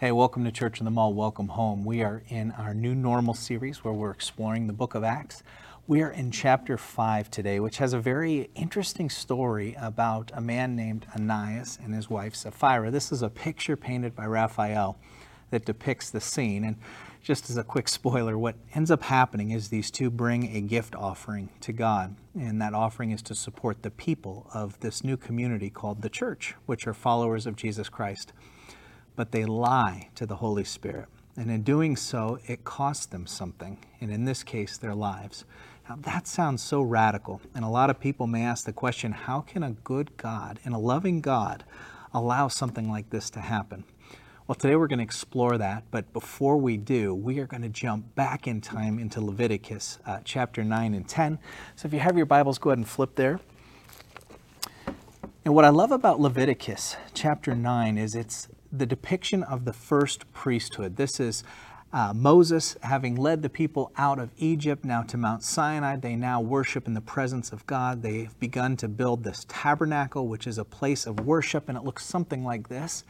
Hey, welcome to Church in the Mall. Welcome home. We are in our new normal series where we're exploring the book of Acts. We are in chapter 5 today, which has a very interesting story about a man named Ananias and his wife Sapphira. This is a picture painted by Raphael that depicts the scene. And just as a quick spoiler, what ends up happening is these two bring a gift offering to God. And that offering is to support the people of this new community called the church, which are followers of Jesus Christ but they lie to the Holy Spirit. And in doing so, it costs them something, and in this case, their lives. Now, that sounds so radical, and a lot of people may ask the question how can a good God and a loving God allow something like this to happen? Well, today we're going to explore that, but before we do, we are going to jump back in time into Leviticus uh, chapter 9 and 10. So if you have your Bibles, go ahead and flip there. And what I love about Leviticus chapter 9 is it's the depiction of the first priesthood. This is uh, Moses having led the people out of Egypt now to Mount Sinai. They now worship in the presence of God. They've begun to build this tabernacle, which is a place of worship, and it looks something like this.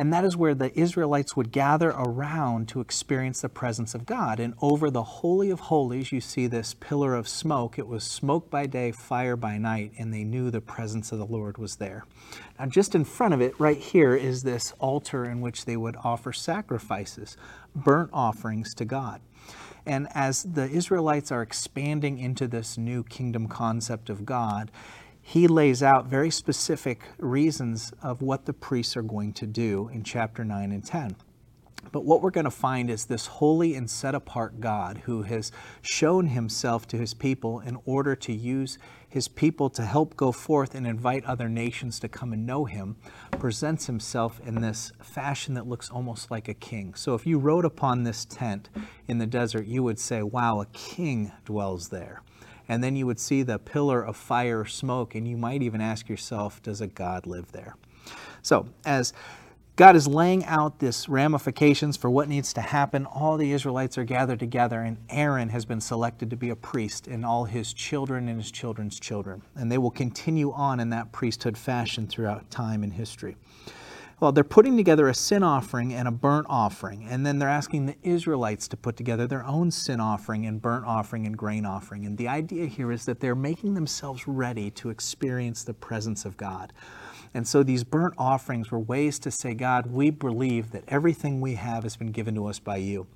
And that is where the Israelites would gather around to experience the presence of God. And over the Holy of Holies, you see this pillar of smoke. It was smoke by day, fire by night, and they knew the presence of the Lord was there. Now, just in front of it, right here, is this altar in which they would offer sacrifices, burnt offerings to God. And as the Israelites are expanding into this new kingdom concept of God, he lays out very specific reasons of what the priests are going to do in chapter 9 and 10. But what we're going to find is this holy and set apart God who has shown himself to his people in order to use his people to help go forth and invite other nations to come and know him, presents himself in this fashion that looks almost like a king. So if you rode upon this tent in the desert, you would say, wow, a king dwells there and then you would see the pillar of fire smoke, and you might even ask yourself, does a God live there? So, as God is laying out this ramifications for what needs to happen. All the Israelites are gathered together, and Aaron has been selected to be a priest, and all his children and his children's children. And they will continue on in that priesthood fashion throughout time and history. Well, they're putting together a sin offering and a burnt offering, and then they're asking the Israelites to put together their own sin offering and burnt offering and grain offering. And the idea here is that they're making themselves ready to experience the presence of God. And so these burnt offerings were ways to say, God, we believe that everything we have has been given to us by you.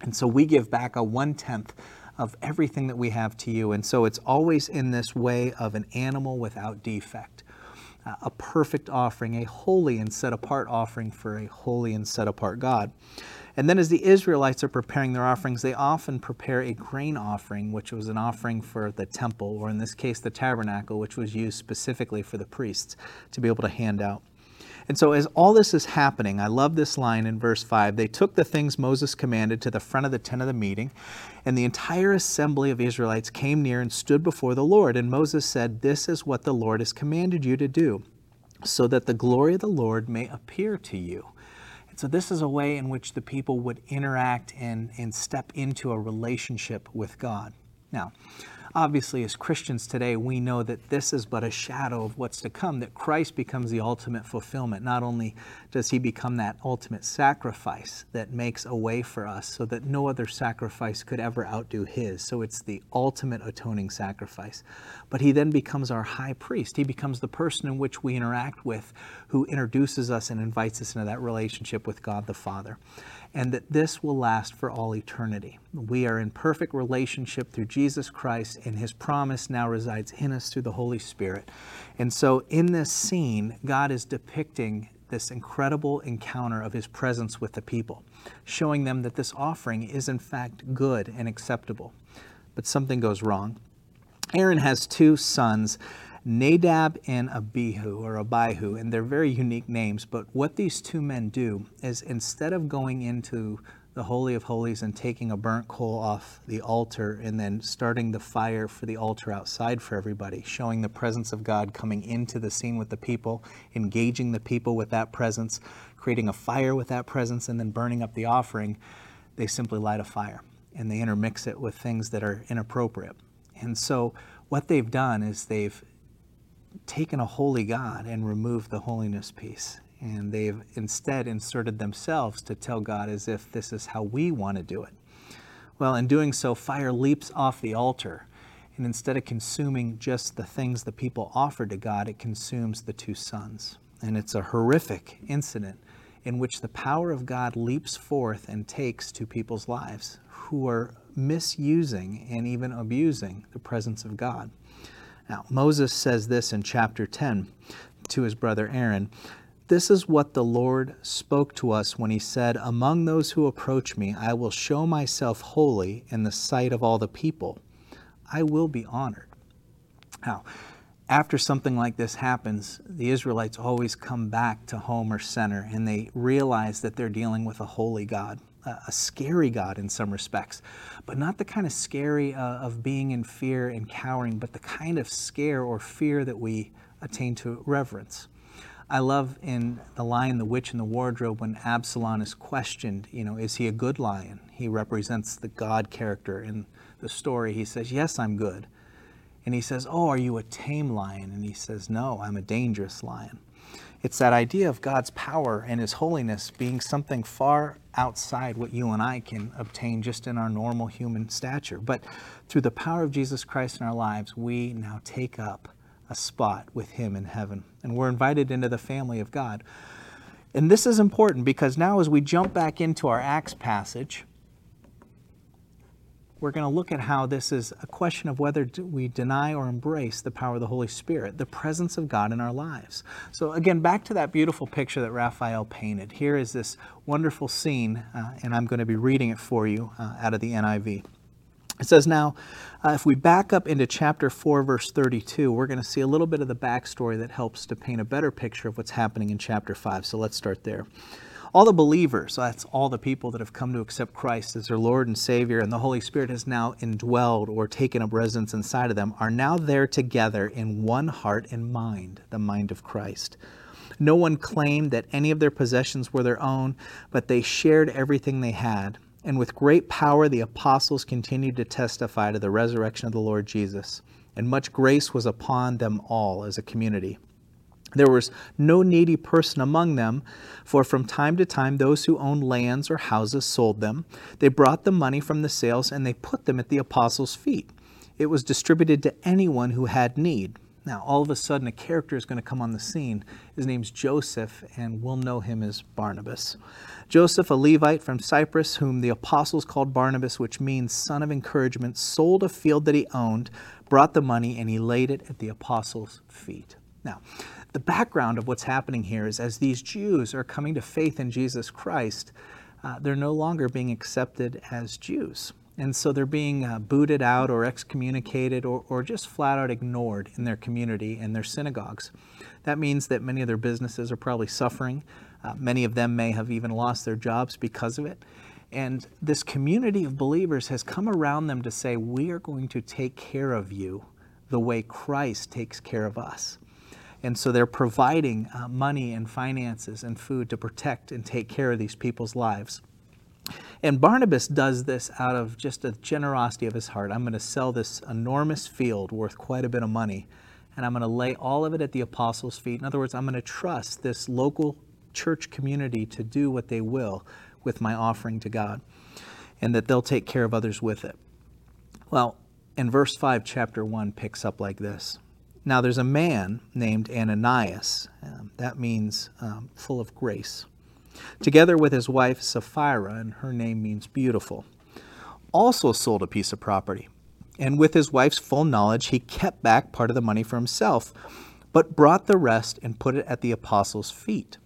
And so we give back a one tenth of everything that we have to you. And so it's always in this way of an animal without defect a perfect offering, a holy and set apart offering for a holy and set apart God. And then, as the Israelites are preparing their offerings, they often prepare a grain offering, which was an offering for the temple, or in this case, the tabernacle, which was used specifically for the priests to be able to hand out. And so, as all this is happening, I love this line in verse 5 they took the things Moses commanded to the front of the tent of the meeting, and the entire assembly of Israelites came near and stood before the Lord. And Moses said, This is what the Lord has commanded you to do, so that the glory of the Lord may appear to you. And so, this is a way in which the people would interact and, and step into a relationship with God. Now, Obviously, as Christians today, we know that this is but a shadow of what's to come, that Christ becomes the ultimate fulfillment. Not only does he become that ultimate sacrifice that makes a way for us so that no other sacrifice could ever outdo his. So it's the ultimate atoning sacrifice. But he then becomes our high priest. He becomes the person in which we interact with who introduces us and invites us into that relationship with God the Father and that this will last for all eternity. We are in perfect relationship through Jesus Christ, and his promise now resides in us through the Holy Spirit. And so, in this scene, God is depicting this incredible encounter of his presence with the people, showing them that this offering is in fact good and acceptable. But something goes wrong. Aaron has two sons Nadab and Abihu, or Abihu, and they're very unique names. But what these two men do is instead of going into the Holy of Holies and taking a burnt coal off the altar and then starting the fire for the altar outside for everybody, showing the presence of God coming into the scene with the people, engaging the people with that presence, creating a fire with that presence, and then burning up the offering, they simply light a fire and they intermix it with things that are inappropriate. And so what they've done is they've taken a holy God and removed the holiness piece. And they've instead inserted themselves to tell God as if this is how we want to do it. Well, in doing so, fire leaps off the altar. And instead of consuming just the things the people offered to God, it consumes the two sons. And it's a horrific incident in which the power of God leaps forth and takes two people's lives who are misusing and even abusing the presence of God. Now, Moses says this in chapter 10 to his brother Aaron This is what the Lord spoke to us when he said, Among those who approach me, I will show myself holy in the sight of all the people. I will be honored. Now, after something like this happens, the Israelites always come back to home or center and they realize that they're dealing with a holy God, a scary God in some respects, but not the kind of scary uh, of being in fear and cowering, but the kind of scare or fear that we attain to reverence. I love in The Lion, the Witch, and the Wardrobe when Aslan is questioned, you know, is he a good lion? He represents the God character in the story. He says, Yes, I'm good. And he says, Oh, are you a tame lion? And he says, No, I'm a dangerous lion. It's that idea of God's power and His holiness being something far outside what you and I can obtain just in our normal human stature. But through the power of Jesus Christ in our lives, we now take up a spot with Him in heaven. And we're invited into the family of God. And this is important because now, as we jump back into our Acts passage, we're going to look at how this is a question of whether we deny or embrace the power of the Holy Spirit, the presence of God in our lives. So, again, back to that beautiful picture that Raphael painted. Here is this wonderful scene, uh, and I'm going to be reading it for you uh, out of the NIV. It says, Now, uh, if we back up into chapter 4, verse 32, we're going to see a little bit of the backstory that helps to paint a better picture of what's happening in chapter 5. So, let's start there all the believers, that's all the people that have come to accept Christ as their Lord and Savior, and the Holy Spirit has now indwelled or taken up residence inside of them, are now there together in one heart and mind, the mind of Christ. No one claimed that any of their possessions were their own, but they shared everything they had. And with great power, the apostles continued to testify to the resurrection of the Lord Jesus. And much grace was upon them all as a community. There was no needy person among them, for from time to time those who owned lands or houses sold them. They brought the money from the sales and they put them at the apostles' feet. It was distributed to anyone who had need. Now, all of a sudden, a character is going to come on the scene. His name's Joseph, and we'll know him as Barnabas. Joseph, a Levite from Cyprus, whom the apostles called Barnabas, which means son of encouragement, sold a field that he owned, brought the money, and he laid it at the apostles' feet. Now, the background of what's happening here is as these Jews are coming to faith in Jesus Christ, uh, they're no longer being accepted as Jews. And so they're being uh, booted out or excommunicated or, or just flat out ignored in their community and their synagogues. That means that many of their businesses are probably suffering. Uh, many of them may have even lost their jobs because of it. And this community of believers has come around them to say, We are going to take care of you the way Christ takes care of us. And so they're providing uh, money and finances and food to protect and take care of these people's lives. And Barnabas does this out of just a generosity of his heart. I'm going to sell this enormous field worth quite a bit of money, and I'm going to lay all of it at the apostles' feet. In other words, I'm going to trust this local church community to do what they will with my offering to God, and that they'll take care of others with it. Well, in verse 5, chapter 1 picks up like this. Now, there's a man named Ananias. Um, that means um, full of grace. Together with his wife Sapphira, and her name means beautiful, also sold a piece of property. And with his wife's full knowledge, he kept back part of the money for himself, but brought the rest and put it at the apostles' feet.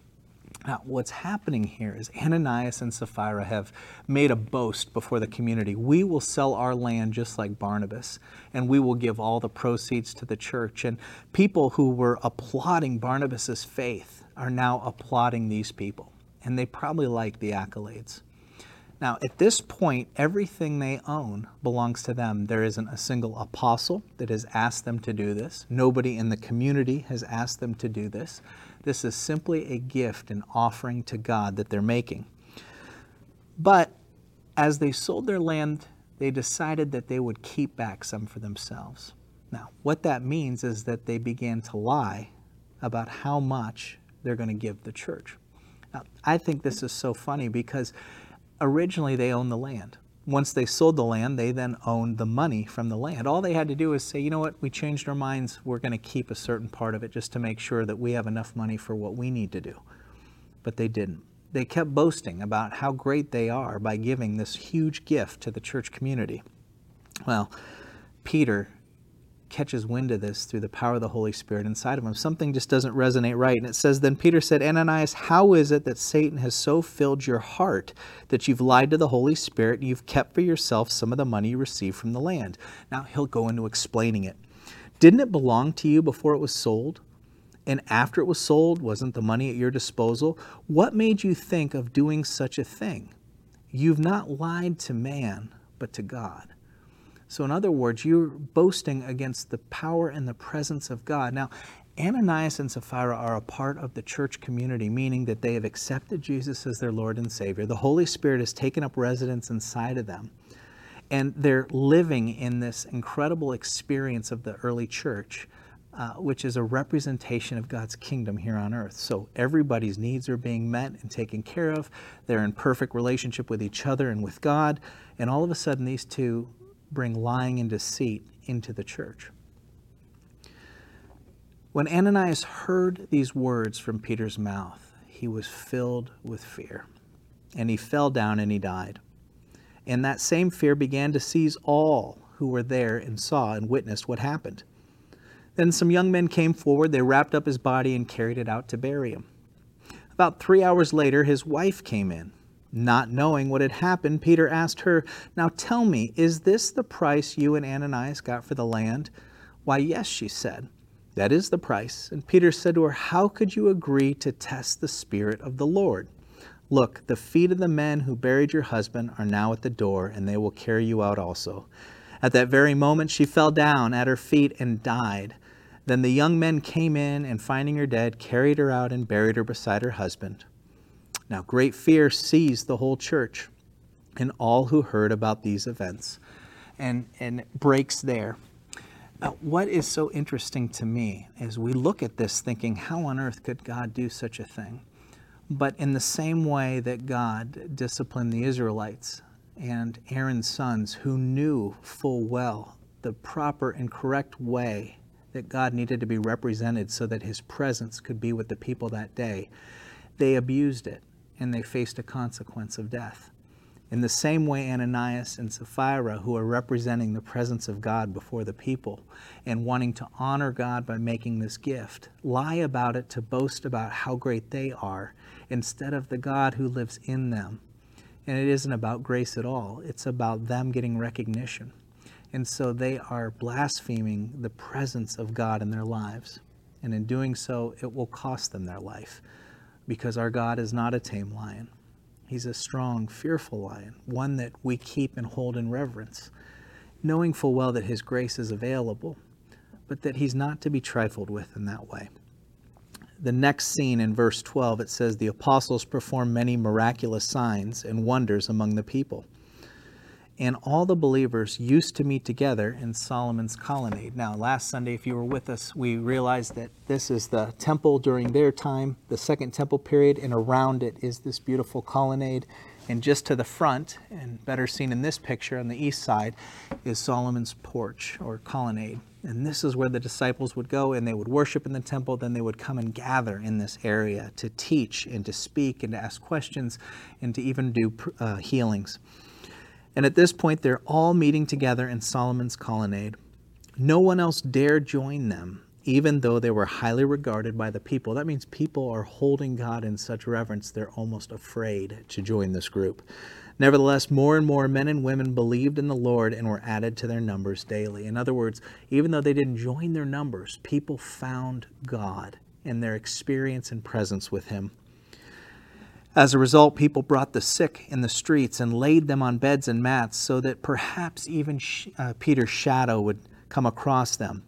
Now, what's happening here is Ananias and Sapphira have made a boast before the community. We will sell our land just like Barnabas, and we will give all the proceeds to the church. And people who were applauding Barnabas's faith are now applauding these people, and they probably like the accolades. Now, at this point, everything they own belongs to them. There isn't a single apostle that has asked them to do this. Nobody in the community has asked them to do this. This is simply a gift, an offering to God that they're making. But as they sold their land, they decided that they would keep back some for themselves. Now, what that means is that they began to lie about how much they're going to give the church. Now, I think this is so funny because originally they owned the land. Once they sold the land, they then owned the money from the land. All they had to do is say, you know what, we changed our minds. We're going to keep a certain part of it just to make sure that we have enough money for what we need to do. But they didn't. They kept boasting about how great they are by giving this huge gift to the church community. Well, Peter catches wind of this through the power of the Holy Spirit inside of him. Something just doesn't resonate right. And it says, Then Peter said, Ananias, how is it that Satan has so filled your heart that you've lied to the Holy Spirit and you've kept for yourself some of the money you received from the land? Now he'll go into explaining it. Didn't it belong to you before it was sold? And after it was sold, wasn't the money at your disposal? What made you think of doing such a thing? You've not lied to man, but to God. So, in other words, you're boasting against the power and the presence of God. Now, Ananias and Sapphira are a part of the church community, meaning that they have accepted Jesus as their Lord and Savior. The Holy Spirit has taken up residence inside of them. And they're living in this incredible experience of the early church, uh, which is a representation of God's kingdom here on earth. So everybody's needs are being met and taken care of. They're in perfect relationship with each other and with God. And all of a sudden, these two bring lying and deceit into the church. When Ananias heard these words from Peter's mouth, he was filled with fear, and he fell down and he died. And that same fear began to seize all who were there and saw and witnessed what happened. Then some young men came forward, they wrapped up his body and carried it out to bury him. About three hours later, his wife came in not knowing what had happened, Peter asked her, Now tell me, is this the price you and Ananias got for the land? Why, yes, she said. That is the price. And Peter said to her, How could you agree to test the Spirit of the Lord? Look, the feet of the men who buried your husband are now at the door, and they will carry you out also. At that very moment, she fell down at her feet and died. Then the young men came in, and finding her dead, carried her out and buried her beside her husband. Now, great fear seized the whole church and all who heard about these events and, and breaks there. What is so interesting to me is we look at this thinking, how on earth could God do such a thing? But in the same way that God disciplined the Israelites and Aaron's sons, who knew full well the proper and correct way that God needed to be represented so that his presence could be with the people that day, they abused it and they faced a consequence of death. In the same way, Ananias and Sapphira, who are representing the presence of God before the people and wanting to honor God by making this gift, lie about it to boast about how great they are instead of the God who lives in them. And it isn't about grace at all, it's about them getting recognition. And so they are blaspheming the presence of God in their lives. And in doing so, it will cost them their life because our God is not a tame lion. He's a strong, fearful lion, one that we keep and hold in reverence, knowing full well that His grace is available, but that He's not to be trifled with in that way. The next scene in verse 12, it says, The apostles performed many miraculous signs and wonders among the people and all the believers used to meet together in Solomon's colonnade. Now, last Sunday, if you were with us, we realized that this is the temple during their time, the second temple period, and around it is this beautiful colonnade. And just to the front, and better seen in this picture on the east side, is Solomon's porch or colonnade. And this is where the disciples would go and they would worship in the temple. Then they would come and gather in this area to teach and to speak and to ask questions and to even do uh, healings. And at this point, they're all meeting together in Solomon's colonnade. No one else dared join them, even though they were highly regarded by the people. That means people are holding God in such reverence, they're almost afraid to join this group. Nevertheless, more and more men and women believed in the Lord and were added to their numbers daily. In other words, even though they didn't join their numbers, people found God and their experience and presence with Him. As a result, people brought the sick in the streets and laid them on beds and mats so that perhaps even uh, Peter's shadow would come across them.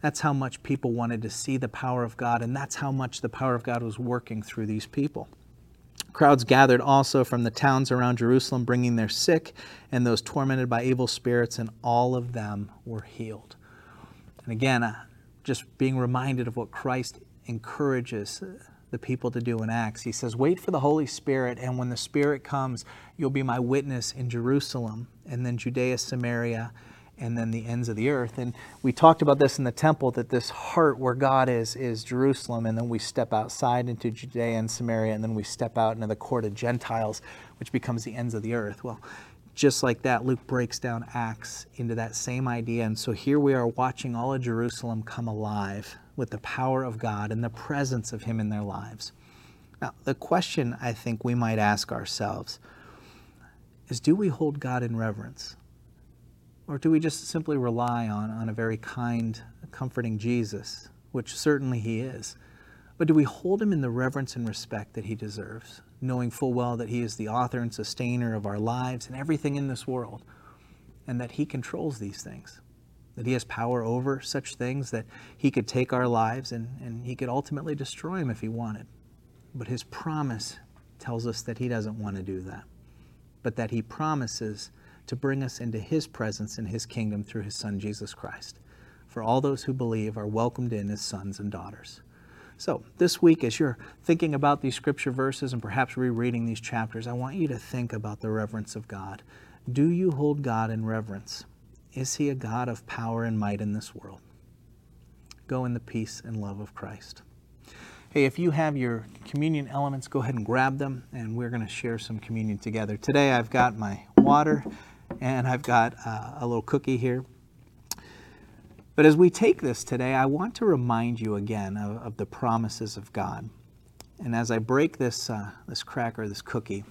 That's how much people wanted to see the power of God, and that's how much the power of God was working through these people. Crowds gathered also from the towns around Jerusalem, bringing their sick and those tormented by evil spirits, and all of them were healed. And again, uh, just being reminded of what Christ encourages the people to do in Acts. He says, Wait for the Holy Spirit, and when the Spirit comes, you'll be my witness in Jerusalem, and then Judea, Samaria, and then the ends of the earth. And we talked about this in the temple that this heart where God is is Jerusalem, and then we step outside into Judea and Samaria, and then we step out into the court of Gentiles, which becomes the ends of the earth. Well, just like that, Luke breaks down Acts into that same idea. And so here we are watching all of Jerusalem come alive with the power of God and the presence of Him in their lives. Now, the question I think we might ask ourselves is do we hold God in reverence? Or do we just simply rely on, on a very kind, comforting Jesus, which certainly He is? But do we hold Him in the reverence and respect that He deserves? Knowing full well that He is the author and sustainer of our lives and everything in this world, and that He controls these things, that He has power over such things, that He could take our lives and, and He could ultimately destroy them if He wanted. But His promise tells us that He doesn't want to do that, but that He promises to bring us into His presence in His kingdom through His Son, Jesus Christ. For all those who believe are welcomed in as sons and daughters. So, this week, as you're thinking about these scripture verses and perhaps rereading these chapters, I want you to think about the reverence of God. Do you hold God in reverence? Is He a God of power and might in this world? Go in the peace and love of Christ. Hey, if you have your communion elements, go ahead and grab them, and we're going to share some communion together. Today, I've got my water and I've got uh, a little cookie here. But as we take this today, I want to remind you again of, of the promises of God. And as I break this, uh, this cracker, this cookie,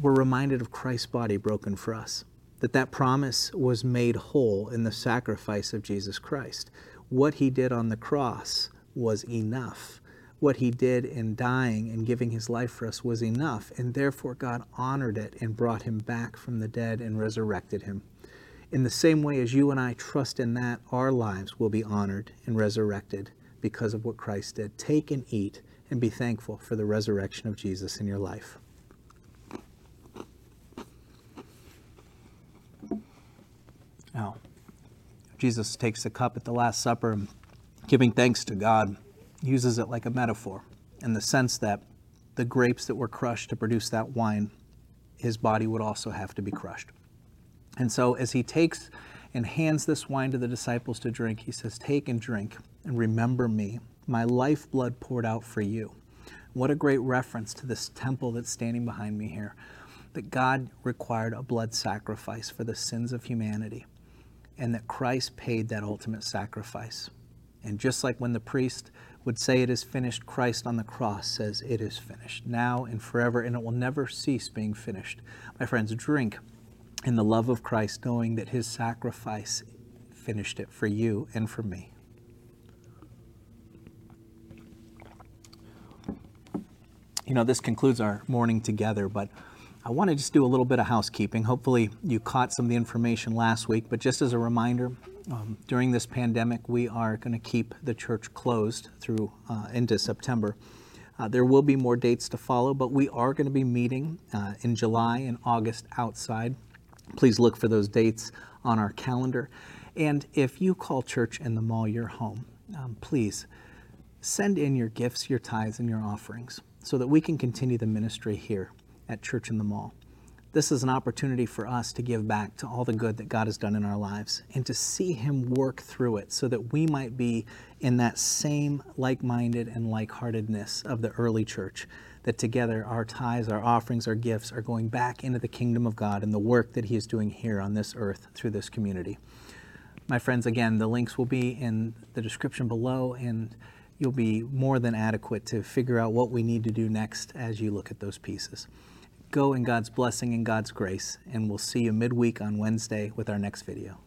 we're reminded of Christ's body broken for us. That that promise was made whole in the sacrifice of Jesus Christ. What he did on the cross was enough. What he did in dying and giving his life for us was enough, and therefore God honored it and brought him back from the dead and resurrected him. In the same way as you and I trust in that, our lives will be honored and resurrected because of what Christ did. Take and eat and be thankful for the resurrection of Jesus in your life. Now, Jesus takes the cup at the Last Supper, and giving thanks to God, uses it like a metaphor in the sense that the grapes that were crushed to produce that wine, his body would also have to be crushed. And so as he takes and hands this wine to the disciples to drink, he says, Take and drink and remember me, my lifeblood poured out for you. What a great reference to this temple that's standing behind me here. That God required a blood sacrifice for the sins of humanity, and that Christ paid that ultimate sacrifice. And just like when the priest would say it is finished, Christ on the cross says it is finished, now and forever, and it will never cease being finished. My friends, drink in the love of Christ, knowing that his sacrifice finished it for you and for me. You know, this concludes our morning together, but I want to just do a little bit of housekeeping. Hopefully, you caught some of the information last week, but just as a reminder, um, during this pandemic, we are going to keep the church closed through uh, into September. Uh, there will be more dates to follow, but we are going to be meeting uh, in July and August outside Please look for those dates on our calendar. And if you call church in the mall your home, um, please send in your gifts, your tithes, and your offerings so that we can continue the ministry here at Church in the Mall. This is an opportunity for us to give back to all the good that God has done in our lives and to see Him work through it so that we might be in that same like minded and like heartedness of the early church that together our tithes, our offerings, our gifts are going back into the kingdom of God and the work that He is doing here on this earth through this community. My friends, again, the links will be in the description below, and you'll be more than adequate to figure out what we need to do next as you look at those pieces. Go in God's blessing and God's grace, and we'll see you midweek on Wednesday with our next video.